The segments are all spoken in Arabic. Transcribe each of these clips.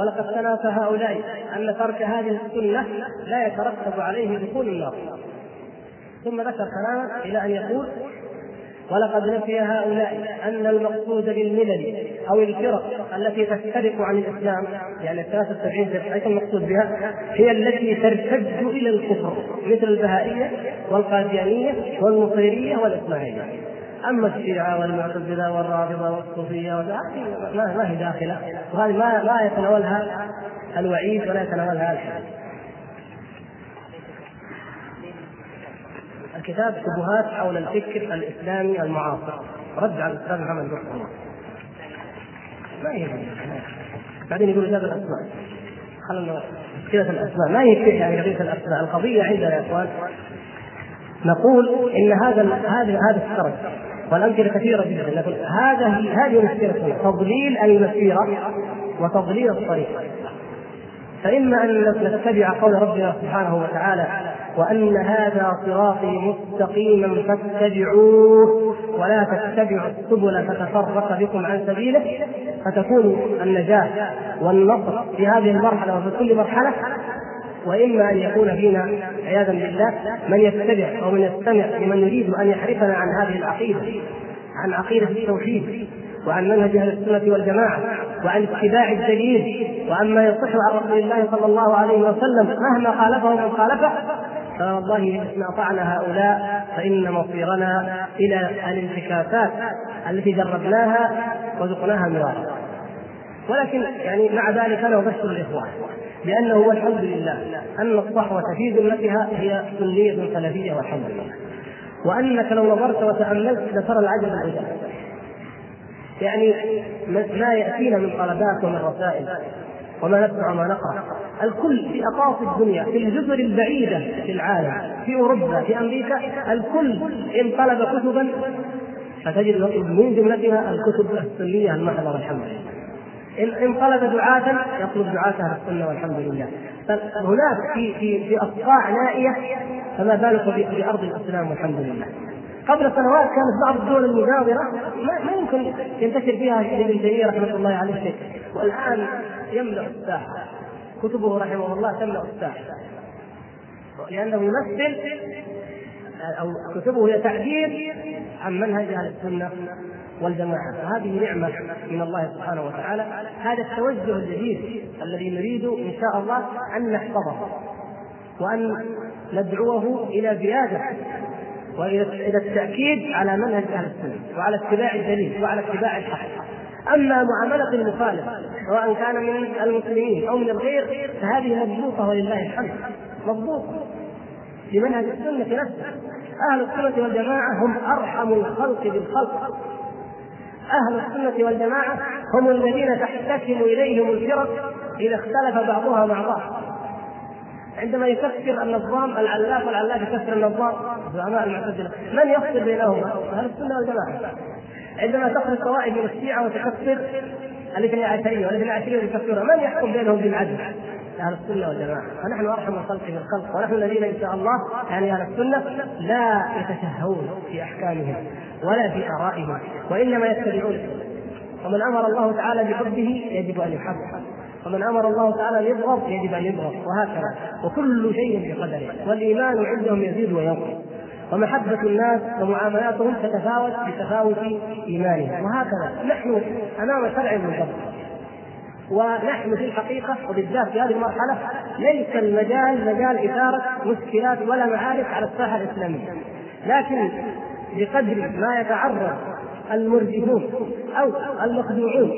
ولقد تنافى هؤلاء أن ترك هذه السنة لا يترتب عليه دخول النار. ثم ذكر كلاما إلى أن يقول ولقد نفي هؤلاء أن المقصود بالملل أو الفرق التي تفترق عن الإسلام يعني 73 فرقه المقصود بها هي التي ترتد إلى الكفر مثل البهائية والقاديانية والنصيريه والإسماعيلية. أما الشيعة والمعتزلة والرافضة والصوفية ما, ما هي داخلة. وهذه ما ما يتناولها الوعيد ولا يتناولها الحديث الكتاب شبهات حول الفكر الإسلامي المعاصر. رد على الأستاذ محمد بن ما هي بعدين يقول جاب الأسماء. خلنا مشكلة الأسماء. ما هي يعني قضية الأسماء؟ القضية عندنا يا إخوان. نقول إن هذا هذا هذا السرد والأمثلة كثيرة جدا نقول هذا هذه مشكلتنا تضليل المسيره وتضليل الطريق. فإما أن نتبع قول ربنا سبحانه وتعالى وأن هذا صراطي مستقيما فاتبعوه ولا تتبعوا السبل فتفرق بكم عن سبيله فتكون النجاة والنصر في هذه المرحلة وفي كل مرحلة وإما أن يكون فينا عياذا بالله من يتبع أو من يستمع لمن يريد أن يحرفنا عن هذه العقيدة عن عقيدة التوحيد وعن منهج أهل السنة والجماعة وعن اتباع الدليل وعما يصح عن رسول الله صلى الله عليه وسلم مهما خالفه من خالفه فوالله إن أطعنا هؤلاء فإن مصيرنا إلى الانتكاسات التي جربناها وذقناها مرارا. ولكن يعني مع ذلك أنا أبشر الإخوان. لأنه والحمد لله أن الصحوة في ذمتها هي سنيه سلفيه والحمد لله. وأنك لو نظرت وتأملت لترى العجب العجاب. يعني ما يأتينا من طلبات ومن رسائل وما نسمع وما نقرأ. الكل في أقاصي الدنيا في الجزر البعيدة في العالم في أوروبا في أمريكا الكل إن طلب كتبا فتجد من جملتها الكتب السنية المحضه والحمد لله. إن طلب دعاة يطلب دعاة أهل السنة والحمد لله. فهناك في في في اصقاع نائية فما بالك بأرض الإسلام والحمد لله. قبل سنوات كانت بعض الدول المجاورة ما, يمكن ينتشر فيها ابن تيمية رحمة الله عليه شيء. والآن يملا الساحة. كتبه رحمه الله تملا الساحة. لأنه يمثل أو كتبه هي تعبير عن منهج أهل السنة والجماعة. فهذه نعمة من الله سبحانه وتعالى. هذا التوجه الجديد الذي نريد إن شاء الله أن نحفظه وأن ندعوه إلى زيادة وإلى التأكيد على منهج أهل السنة وعلى اتباع الدليل وعلى اتباع الحق. أما معاملة المخالف سواء كان من المسلمين أو من الغير فهذه مضبوطة ولله الحمد. مضبوطه لمنهج السنة نفسه. أهل السنة والجماعة هم أرحم الخلق بالخلق. أهل السنة والجماعة هم الذين تحتكم إليهم الفرق إذا اختلف بعضها مع بعض عندما يكفر النظام العلاف والعلاف يكفر النظام زعماء المعتزلة من يفصل بينهما؟ أهل السنة والجماعة عندما تخرج طوائف من الشيعة وتكفر الاثني عشريه والاثني عشريه من يحكم بينهم بالعدل؟ أهل السنة والجماعة. فنحن أرحم الخلق بالخلق ونحن الذين إن شاء الله يعني أهل السنة لا يتشهون في أحكامهم ولا في آرائهم وإنما يتبعون. ومن أمر الله تعالى بحبه يجب أن يحب ومن أمر الله تعالى أن يبغض يجب أن يبغض وهكذا. وكل شيء بقدره. والإيمان عندهم يزيد وينقص. ومحبة الناس ومعاملاتهم تتفاوت بتفاوت إيمانهم. وهكذا. نحن أمام شرع منضبط ونحن في الحقيقة وبالذات في هذه المرحلة ليس المجال مجال إثارة مشكلات ولا معارك على الساحة الإسلامية. لكن بقدر ما يتعرض المرجفون أو المخدوعون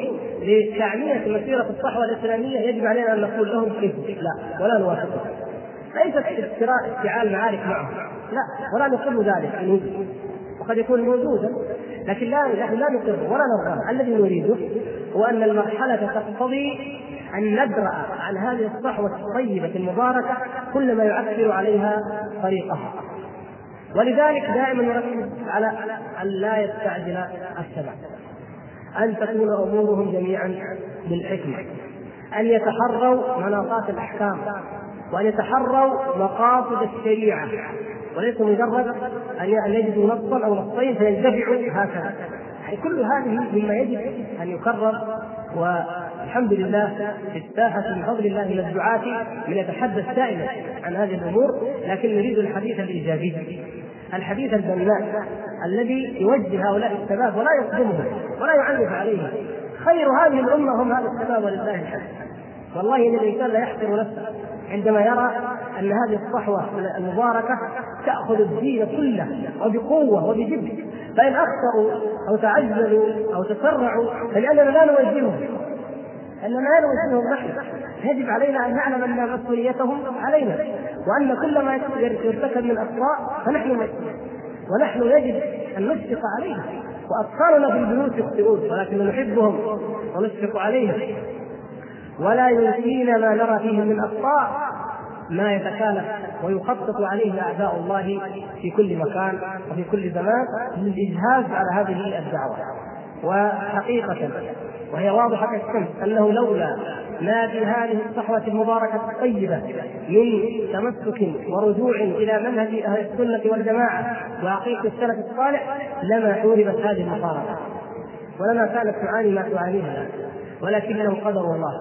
لتعمية مسيرة الصحوة الإسلامية يجب علينا أن نقول لهم كيف لا ولا نوافقهم ليست اشتراء افتعال معارك معهم. لا ولا نقر ذلك. وقد يكون موجودا. لكن لا نحن لا نقر ولا نرضى الذي نريده هو أن المرحلة تقتضي أن ندرأ عن هذه الصحوة الطيبة المباركة كل ما يعثر عليها طريقها. ولذلك دائما نركز على أن لا يستعجل الشباب. أن تكون أمورهم جميعا بالحكمة. أن يتحروا مناطات الأحكام. وأن يتحروا مقاصد الشريعة. وليس مجرد أن يجدوا نصا أو نصين فيندفعوا هكذا. يعني كل هذه مما يجب أن يكرر الحمد لله في الساحة من فضل الله من الدعاة من يتحدث دائما عن هذه الأمور لكن نريد الحديث الإيجابي. الحديث البناء الذي يوجه هؤلاء الشباب ولا يصدمهم ولا يعنف عليهم. خير هذه الأمة هم هذا الشباب ولله الحمد. والله ان الانسان لا يحقر نفسه عندما يرى أن هذه الصحوة المباركة تأخذ الدين كله وبقوة وبجد. فإن أخطأوا أو تعجلوا أو تسرعوا فلأننا لا نوجههم. اننا لا نوجههم نحن. يجب علينا أن نعلم أن مسؤوليتهم علينا. وأن كل ما يرتكب من أخطاء فنحن مسؤولون. ونحن يجب أن نشفق عليهم. واطفالنا في البيوت يخطئون. ولكن نحبهم ونشفق عليهم. ولا ينسينا ما نرى فيهم من أخطاء. ما يتكالف ويخطط عليه أعداء الله في كل مكان وفي كل زمان للاجهاز على هذه الدعوة. وحقيقة وهي واضحة كالشمس أنه لولا ما في هذه الصحوة المباركة الطيبة من تمسك ورجوع إلى منهج أهل السنة والجماعة وعقيدة السلف الصالح لما حوربت هذه المفارقه ولما كانت تعاني ما تعانيها ولكنه قدر الله.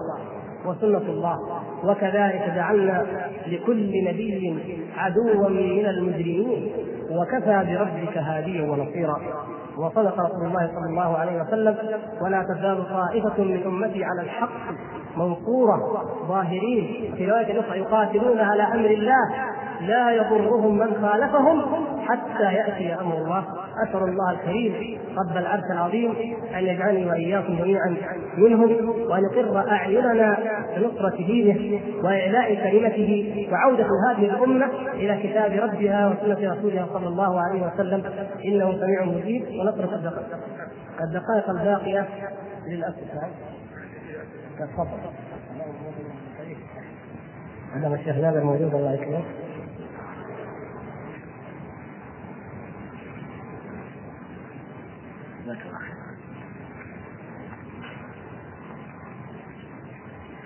وسنة الله. وكذلك جعلنا لكل نبي عدوا من المجرمين. وكفى بربك هاديا ونصيرا. وصدق رسول الله صلى الله عليه وسلم. ولا تزال طائفة من أمتي على الحق منصورة ظاهرين. في رواية أخرى يقاتلون على أمر الله. لا يضرهم من خالفهم. حتى يأتي أمر الله. أسأل الله الكريم رب العرش العظيم أن يجعلني وإياكم جميعا منهم وأن يقر أعيننا بنصرة دينه وإعلاء كلمته وعودة هذه الأمة إلى كتاب ربها وسنة رسولها صلى الله عليه وسلم. إنه سميع مجيب ونصرة الدقائق. الباقية للأسف. تفضل. عندما الشيخ نادر موجود الله يكرمه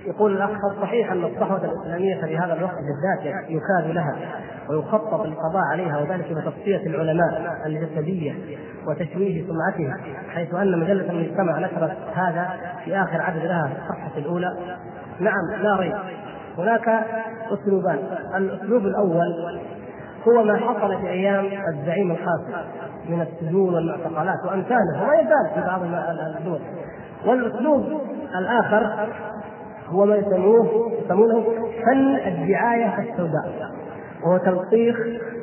يقول الأخ صحيح أن الصحوة الإسلامية في هذا الوقت بالذات يكاد لها ويخطط للقضاء عليها وذلك بتصفيه العلماء الجسدية وتشويه سمعتها حيث أن مجلة المجتمع نشرت هذا في آخر عدد لها في الصفحة الأولى؟ نعم لا ريب. هناك أسلوبان. الأسلوب الأول هو ما حصل في أيام الزعيم الخاسر من السجون والمعتقلات وأمثاله وما يزال في بعض الدول. والأسلوب الآخر هو ما يسموه يسمونه فن الدعاية السوداء وهو تلطيخ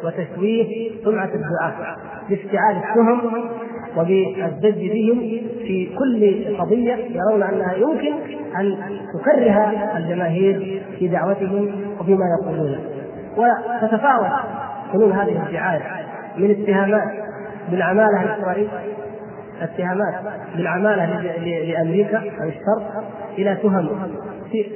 وتشويه سمعة الدعاة بافتعال التهم وبالزج بهم في كل قضية يرون أنها يمكن أن تكره الجماهير في دعوتهم وفيما يقولون. وتتفاوت فنون هذه الدعاية من اتهامات بالعمالة الإسرائيلية اتهامات بالعمالة لأمريكا أو الشرق إلى تهم.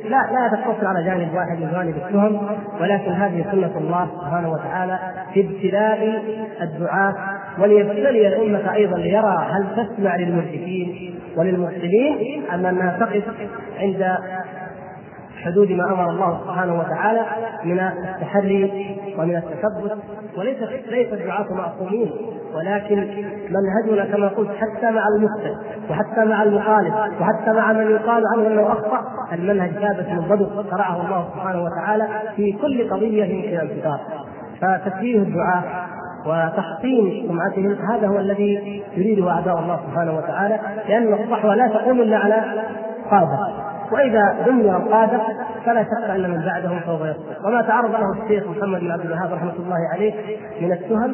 لا لا تقتصر على جانب واحد من جوانب التهم ولكن هذه سنة الله سبحانه وتعالى في ابتلاء الدعاة وليبتلي الأمة أيضا ليرى هل تسمع للمشركين وللمسلمين أم أنها تقف عند حدود ما أمر الله سبحانه وتعالى من التحري ومن التثبت. وليس ليس الدعاة معصومين ولكن منهجنا كما قلت حتى مع المفتي وحتى مع المخالف وحتى مع من يقال عنه أنه أخطأ المنهج ثابت منضبط شرعه الله سبحانه وتعالى في كل قضية يمكن ان فتسليه الدعاة وتحطيم سمعتهم هذا هو الذي يريده أعداء الله سبحانه وتعالى لأن الصحوة لا تقوم إلا على قادة. وإذا دمر القادر فلا شك أن من بعدهم سوف يسقط وما تعرض له الشيخ محمد بن عبد الوهاب رحمة الله عليه من التهم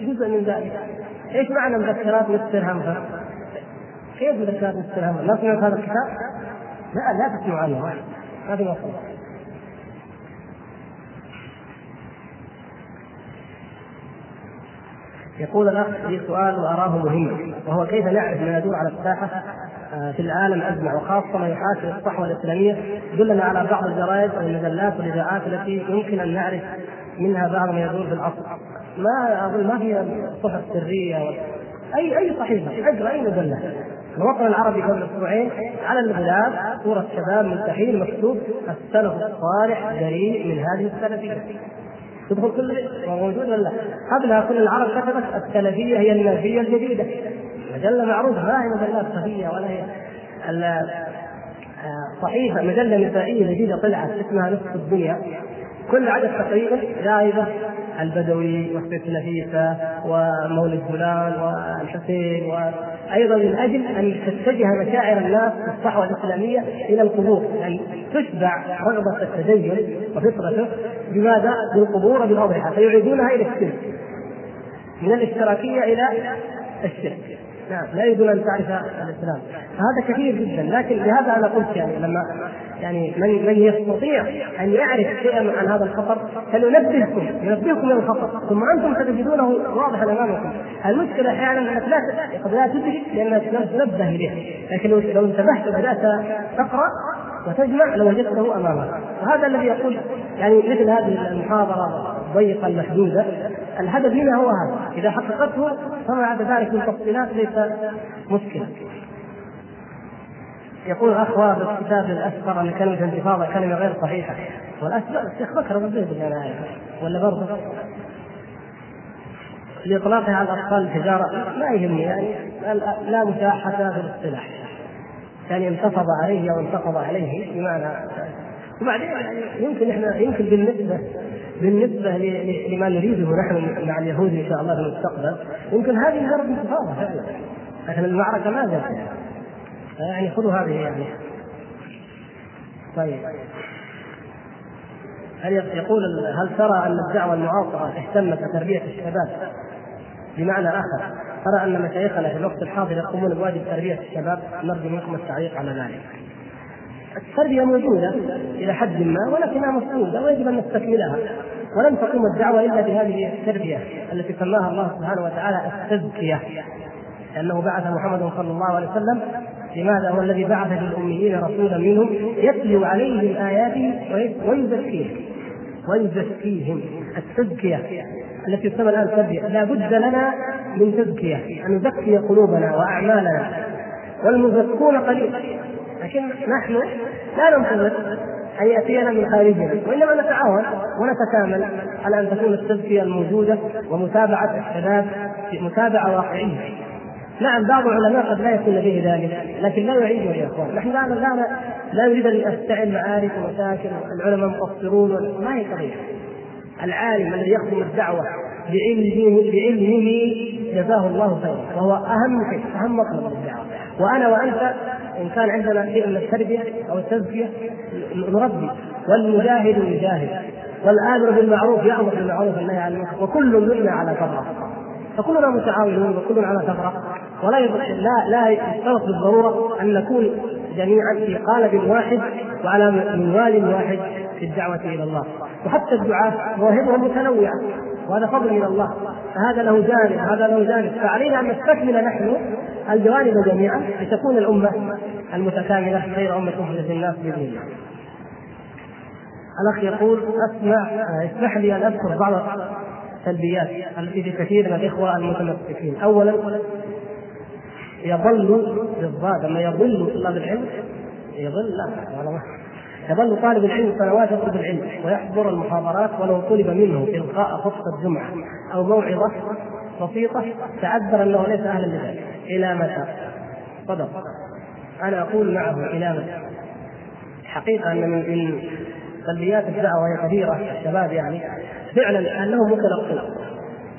جزء من ذلك إيش معنى مذكرات مستر همفر؟ كيف مذكرات مستر همفر؟ لا سمعت هذا الكتاب؟ لا لا تسمع عنه ما في مصر يقول الأخ لي سؤال وأراه مهم وهو كيف نعرف ما يدور على الساحة في العالم أجمع وخاصة ما يحاكي الصحوة الإسلامية دلنا على بعض الجرائد والمجلات والاذاعات التي يمكن أن نعرف منها بعض ما يدور في العصر ما أظن ما في صحف سرية؟ أي أي صحيفة؟ أجرى أي مجلة؟ الوطن العربي قبل أسبوعين على الغلاف صورة شباب ملتحين مكتوب السلف الصالح بريء من هذه السلفية. تدخل كل موجود ولا قبلها كل العرب كتبت السلفية هي النافيه الجديدة. مجلة معروفة ما هي مجلات صفيه ولا هي. صحيفة مجلة نسائية جديدة طلعت اسمها نصف الدنيا. كل عدد تقريبا جائزه البدوي والسيف نفيسه ومولد فلان والحسين وأيضا من أجل أن تتجه مشاعر الناس في الصحوة الإسلامية إلى القبور يعني تشبع رغبة التدين وفطرته بماذا؟ بالقبور بالاضرحه فيعيدونها إلى الشرك من الاشتراكية إلى الشرك نعم لا يريدون أن تعرف الإسلام. هذا كثير جدا. لكن لهذا أنا قلت يعني لما يعني من من يستطيع أن يعرف شيئا عن هذا الخطر فلينبهكم ينبهكم من الخطر. ثم أنتم ستجدونه واضحا أمامكم. المشكلة أحيانا أنك لا قد لا تدرك لأنك لم تنبه اليه لكن لو انتبهت وبدأت تقرأ وتجمع لوجدته أمامك. وهذا الذي يقول يعني مثل هذه المحاضرة الضيقة المحدودة. الهدف منها هو هذا. إذا حققته فما بعد ذلك من تفصيلات ليس مشكلة. يقول الاخ واضح الكتاب الأسفر ان كلمة انتفاضة كلمة غير صحيحة. والأسفر الشيخ بكر ابو زيد أنا ولا برضه؟ لإطلاقها على الأطفال التجارة ما يهمني يعني لا مشاحه في الاصطلاح. يعني انتفض عليه أو انتقض عليه بمعنى وبعدين يعني يمكن إحنا يمكن بالنسبة بالنسبة لما نريده نحن مع اليهود إن شاء الله في المستقبل يمكن هذه مجرد انتفاضه فعلا. لكن المعركة ما زالت يعني خذوا هذه يعني. طيب. هل يقول هل ترى أن الدعوة المعاصرة اهتمت بتربية الشباب؟ بمعنى آخر ترى أن مشايخنا في الوقت الحاضر يقومون بواجب تربية الشباب؟ نرجو منكم التعليق على ذلك. التربية موجودة إلى حد ما ولكنها مفقودة ويجب أن نستكملها. ولن تقوم الدعوة إلا بهذه التربية التي سماها الله سبحانه وتعالى التزكية. لأنه بعث محمد صلى الله عليه وسلم لماذا؟ هو الذي بعث للأميين رسولا منهم يتلو عليهم اياته ويزكيهم. ويزكيهم. التزكية التي تسمى الآن تربية. لا بد لنا من تزكية. أن نزكي قلوبنا وأعمالنا. والمزكون قليل. لكن نحن لا ننتظر أن يأتينا من خارجنا وإنما نتعاون ونتكامل على أن تكون التزكيه الموجودة ومتابعة الشباب متابعة واقعية. نعم بعض العلماء قد لا يكون لديه ذلك لكن لا يعيده يا إخوان. نحن لا لا لا نريد أن نستعن معارك ومشاكل العلماء مقصرون ما هي قضية؟ العالم الذي يخدم الدعوة بعلمه بعلمه جزاه الله خيرا وهو أهم شيء أهم مطلب للدعوة. وأنا وأنت إن كان عندنا شيء من التربية أو التزكية نربي. والمجاهد يجاهد. والآمر بالمعروف يأمر بالمعروف والنهي عن المنكر. وكل منا على ثغره فكلنا متعاونون وكلنا على ثغره ولا لا لا يشترط بالضرورة أن نكون جميعا في قالب واحد وعلى منوال واحد في الدعوة إلى الله. وحتى الدعاة مواهبهم متنوعة. وهذا فضل من الله. فهذا له جانب هذا له جانب. فعلينا أن نستكمل نحن الجوانب جميعا لتكون الأمة المتكاملة خير أمة أخرجت الناس بإذن الله. الأخ يقول أسمع اسمح لي أن أذكر بعض السلبيات التي في كثير من الإخوة المتمسكين، اولا يظل بالضاد لما يضل طلاب العلم يضل لا. يظل طالب العلم سنوات يطلب العلم ويحضر المحاضرات ولو طلب منه إلقاء خطبة جمعه أو موعظة بسيطة تعذر أنه ليس أهلا لذلك إلى متى؟ صدق أنا أقول معه إلى متى؟ حقيقة أن من سلبيات الدعوة وهي كثيره الشباب يعني فعلا انهم متلقون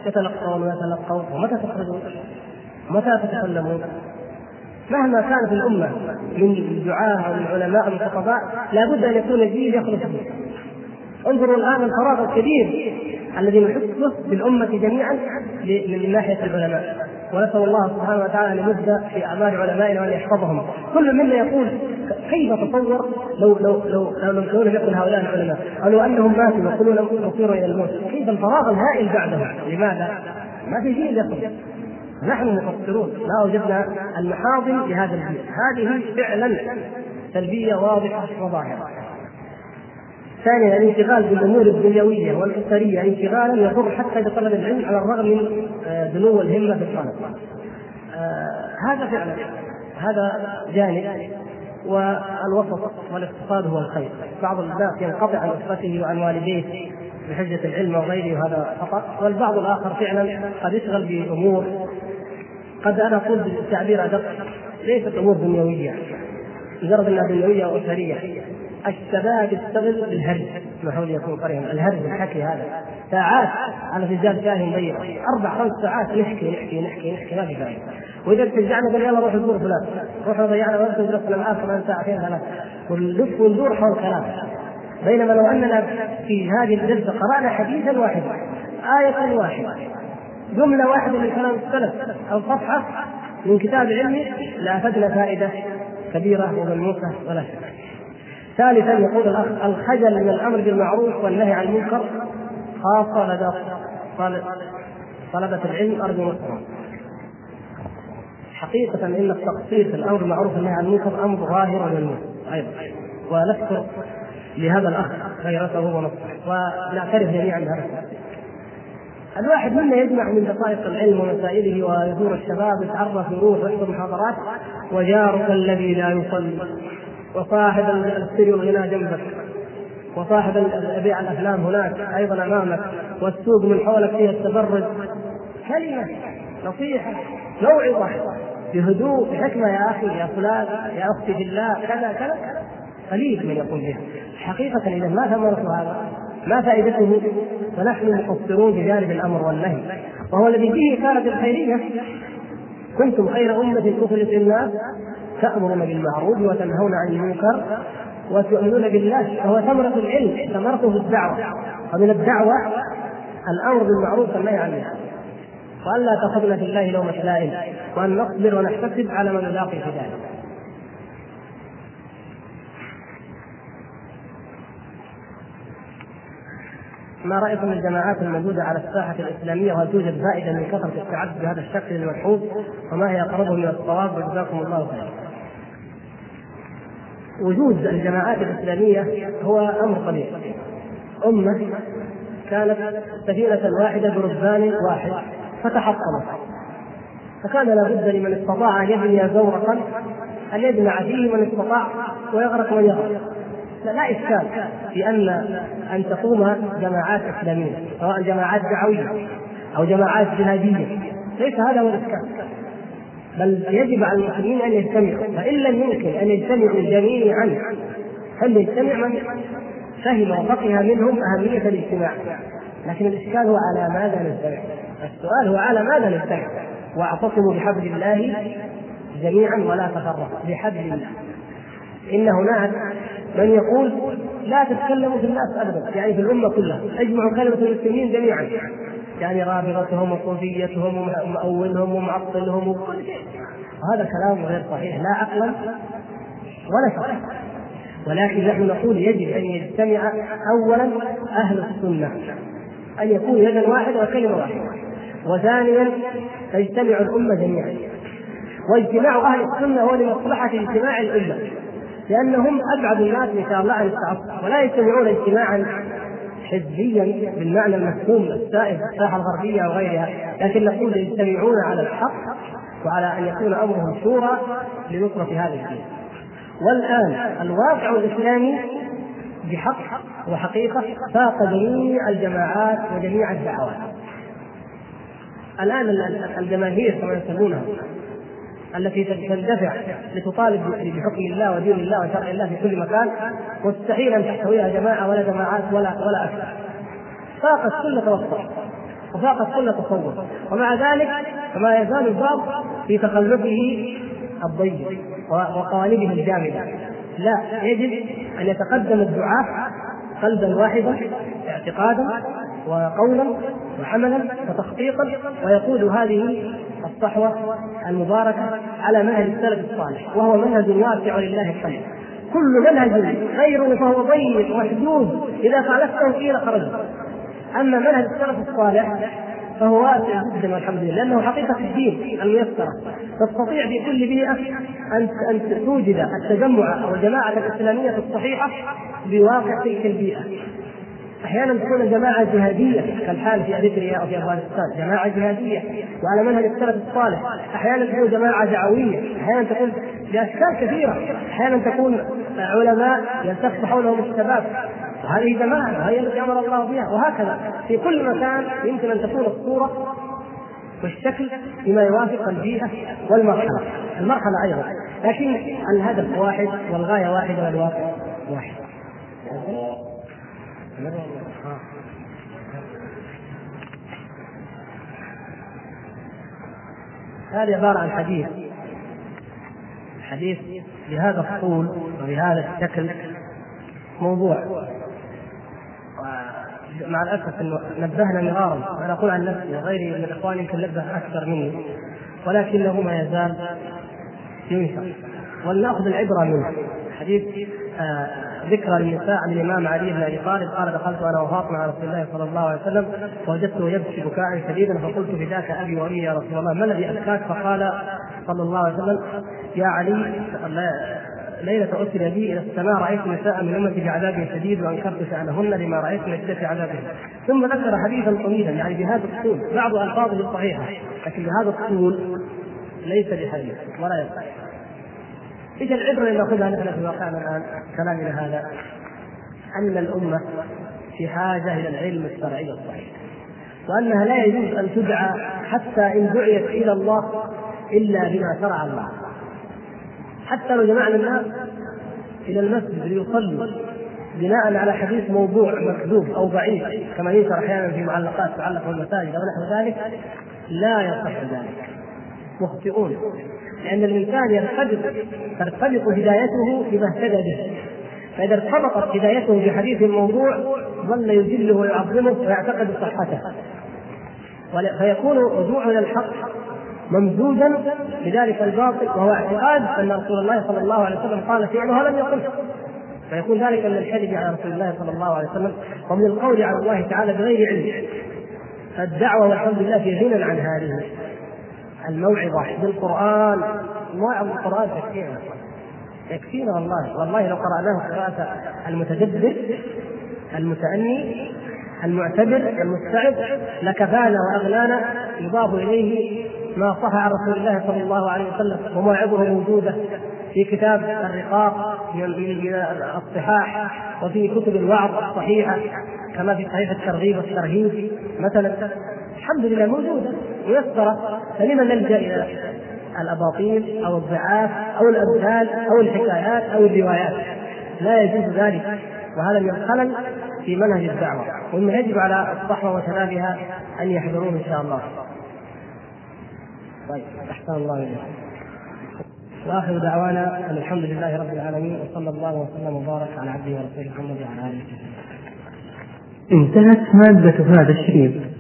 يتلقون ويتلقون ومتى تخرجون؟ متى تتكلمون؟ مهما كانت الأمة من دعاة أو من علماء أو من خطباء لابد أن يكون جيل يخلص فيه. انظروا الآن الفراغ الكبير الذي نحسه بالأمة جميعا من ناحية العلماء. ونسأل الله سبحانه وتعالى أن يمد في أعمال علمائنا وأن يحفظهم. كل منا يقول كيف تصور لو لو لو لو لم يكن هؤلاء العلماء؟ أو لو أنهم ماتوا لم يصيروا إلى الموت. كيف الفراغ الهائل بعدهم؟ لماذا؟ ما في جيل يخرج. نحن مقصرون ما وجدنا المحاضن لهذا الجيل هذه فعلا سلبيه واضحة وظاهرة. ثانيا الانشغال بالأمور الدنيوية والأسرية. انشغالا يضر حتى بطلب العلم على الرغم من آه، دنو الهمة في الطلب. آه هذا فعلا. هذا جانب. والوسط والاقتصاد هو الخير. بعض الناس ينقطع عن أسرته وعن والديه بحجة العلم وغيره وهذا خطأ. والبعض الآخر فعلا قد يشغل بأمور قد أنا أقول بالتعبير أدق. ليست أمور دنيوية. مجرد أنها دنيوية وأسرية. الشباب يشتغل بالهرج. اسمحوا لي يكون قريبا. الهرج الحكي هذا. ساعات على فنجان شاي مضيق أربع خمس ساعات نحكي نحكي نحكي نحكي ما في فائده وإذا تشجعنا قال يلا روح نزور فلان. روح ضيعنا وقت ودرسنا الآن كمان ساعتين ثلاث ونلف وندور حول كلام. بينما لو أننا في هذه الجلسة قرأنا حديثا واحدا. آية واحدة. جملة واحدة من كلام السلف أو صفحة من كتاب علمي لأفدنا فائدة كبيرة وملموسة ولا شك. ثالثا يقول الأخ الخجل من الأمر بالمعروف والنهي عن المنكر. خاصة لدى طلبة العلم أرجو نصرهم. حقيقة إن التقصير في الأمر بالمعروف والنهي عن المنكر أمر ظاهر وملموس أيضا ونذكر لهذا الأخ غيرته ونصره ونعترف جميعا بهذا الواحد منا يجمع من دقائق العلم ومسائله ويزور الشباب يتعرف يروح ويحضر محاضرات؟ وجارك الذي لا يصلي. وصاحب السر والغنى جنبك. وصاحب بيع الأفلام هناك أيضا أمامك. والسوق من حولك فيها التبرج. كلمة نصيحة موعظة. بهدوء بحكمة يا أخي يا فلان يا أختي في الله كذا كذا. قليل من يقول بها. حقيقة إذا ما ثمرت هذا. ما فائدته؟ فنحن مقصرون بجانب الأمر والنهي. وهو الذي فيه كانت الخيرية. كنتم خير أمة أخرجت للناس تأمرون بالمعروف وتنهون عن المنكر وتؤمنون بالله. فهو ثمرة العلم ثمرته الدعوة. ومن الدعوة الأمر بالمعروف والنهي عن المنكر. وأن لا تأخذنا في الله لومة لائم. وأن نصبر ونحتسب على من نلاقي في ذلك ما رأيكم في الجماعات الموجوده على الساحة الإسلامية وهل توجد فائده من كثرة التعدد بهذا الشكل الملحوظ وما هي اقربه من الصواب وجزاكم الله خيرا. وجود الجماعات الإسلامية هو أمر طبيعي. أمة كانت سفينة واحدة بربان واحد فتحطمت فكان لابد لمن استطاع أن يبني زورقا أن يجمع فيه من استطاع ويغرق من يغرق لا, إشكال في أن ان تقوم جماعات إسلامية سواء جماعات دعوية أو جماعات جهاديه ليس هذا هو الإشكال. بل يجب على المسلمين أن يجتمعوا. فإن لم يمكن أن يجتمعوا جميعا فليجتمع من فهم وفقه منهم أهمية الاجتماع. لكن الإشكال هو على ماذا نجتمع؟ السؤال هو على ماذا نجتمع؟ واعتصموا بحبل الله جميعا ولا تفرقوا بحبل الله. إن هناك من يقول لا تتكلموا في الناس ابدا يعني في الأمة كلها. اجمعوا كلمة المسلمين جميعا. يعني رابطتهم وصوفيتهم ومؤولهم ومعطلهم وكل شيء. وهذا كلام غير صحيح لا عقلا ولا شرعا ولكن نحن نقول يجب أن يجتمع اولا أهل السنة أن يكون يدا واحدة وكلمة واحدة. وثانيا تجتمع الأمة جميعا. واجتماع أهل السنة هو لمصلحة اجتماع الأمة. لأنهم أبعد الناس إن شاء الله عن التعصب ولا يجتمعون اجتماعا حزبيا بالمعنى المفهوم السائد في الساحة الغربية أو غيرها لكن نقول يجتمعون على الحق وعلى أن يكون أمرهم شورى لنصرة هذا الدين. والآن الواقع الإسلامي بحق وحقيقة فاق جميع الجماعات وجميع الدعوات. الآن الجماهير كما يسمونها التي تندفع لتطالب بحكم الله ودين الله وشرع الله في كل مكان مستحيل أن تحتويها جماعة ولا جماعات ولا ولا أكثر. فاقت كل توسط وفاقت كل تصور. ومع ذلك فما يزال الباب في تخلفه الضيق وقوالبه الجامدة. لا يجب أن يتقدم الدعاة قلبا واحدا اعتقادا وقولا وعملا وتخطيطا ويقود هذه الصحوة المباركة على منهج السلف الصالح وهو منهج واسع لله الحمد. كل منهج غير فهو ضيق محدود إذا خالفته فيه لخرجت أما منهج السلف الصالح فهو واسع جدا والحمد لله لأنه حقيقة الدين الميسرة. تستطيع في كل بيئة أن أن توجد التجمع أو الجماعة الإسلامية الصحيحة بواقع تلك البيئة. أحيانا تكون جماعة جهادية كالحال في أريتريا أو في أفغانستان جماعة جهادية. وعلى منهج السلف الصالح أحيانا تكون جماعة دعوية أحيانا تكون باشكال كثيرة أحيانا تكون علماء يلتف حولهم الشباب. وهذه جماعة وهي التي أمر الله بها وهكذا. في كل مكان يمكن أن تكون الصورة والشكل بما يوافق البيئه والمرحلة. المرحلة أيضا لكن الهدف واحد والغاية واحدة والواقع واحد. هذه عبارة عن حديث. حديث بهذا الطول وبهذا الشكل موضوع. مع الأسف إنه نبهنا مرارا. وأنا أقول عن نفسي وغيري من الاخوان يمكن نبه أكثر مني. ولكنه ما يزال ينشر. ولنأخذ العبرة منه. حديث آه ذكرى للنساء عن الإمام علي بن أبي طالب قال دخلت أنا وفاطمه على رسول الله صلى الله عليه وسلم فوجدته يبكي بكاء شديدا فقلت فداك أبي وأمي يا رسول الله ما الذي ابكاك؟ فقال صلى الله عليه وسلم يا علي ليلة أرسل بي إلى السماء رأيت نساء من أمتي بعذاب شديد وأنكرت شأنهن لما رأيت من شدة عذابهم ثم ذكر حديثا طويلا يعني بهذا الطول بعض ألفاظه صحيحة لكن بهذا الطول ليس بحديث ولا يصح إيش العبرة اللي نأخذها نحن في واقعنا الآن كلامنا هذا؟ أن الأمة في حاجة إلى العلم الشرعي الصحيح. وأنها لا يجوز أن تدعى حتى إن دعيت إلى الله إلا بما شرع الله. حتى لو جمعنا الناس إلى المسجد ليصلوا بناء على حديث موضوع مكذوب أو ضعيف كما ينشر أحيانا في معلقات تعلق بالمساجد أو نحو ذلك لا يصح ذلك. مخطئون. لأن الإنسان يرتبط ترتبط هدايته بما اهتدى به. فإذا ارتبطت هدايته بحديث الموضوع ظل يجله ويعظمه ويعتقد صحته. فيكون رجوعه إلى الحق ممزوجا بذلك الباطل وهو اعتقاد أن رسول الله صلى الله عليه وسلم قال فعله لم يقل. فيكون ذلك من الكذب على رسول الله صلى الله عليه وسلم ومن القول على الله تعالى بغير علم. فالدعوة والحمد لله في غنى عن هذه. الموعظة بالقرآن. موعظ القرآن تكفينا يكفينا والله. والله لو قراناه قراءة المتدبر المتأني المعتبر المستعد لكفانا وأغنانا. يضاف إليه ما صح عن رسول الله صلى الله عليه وسلم ومواعظه موجودة في كتاب الرقاق من الصحاح وفي كتب الوعظ الصحيحة كما في صحيح الترغيب والترهيب. مثلا الحمد لله موجودة. ميسره فلما نلجا إلى الأباطيل أو الضعاف أو الأمثال أو الحكايات أو الروايات لا يجوز ذلك وهذا من الخلل في منهج الدعوة ومما يجب على الصحوة وشبابها أن يحذروه إن شاء الله. طيب أحسن الله اليكم. وآخر دعوانا أن الحمد لله رب العالمين وصلى الله وسلم وبارك على عبده ورسوله محمد وعلى آله وصحبه. انتهت مادة هذا الشريط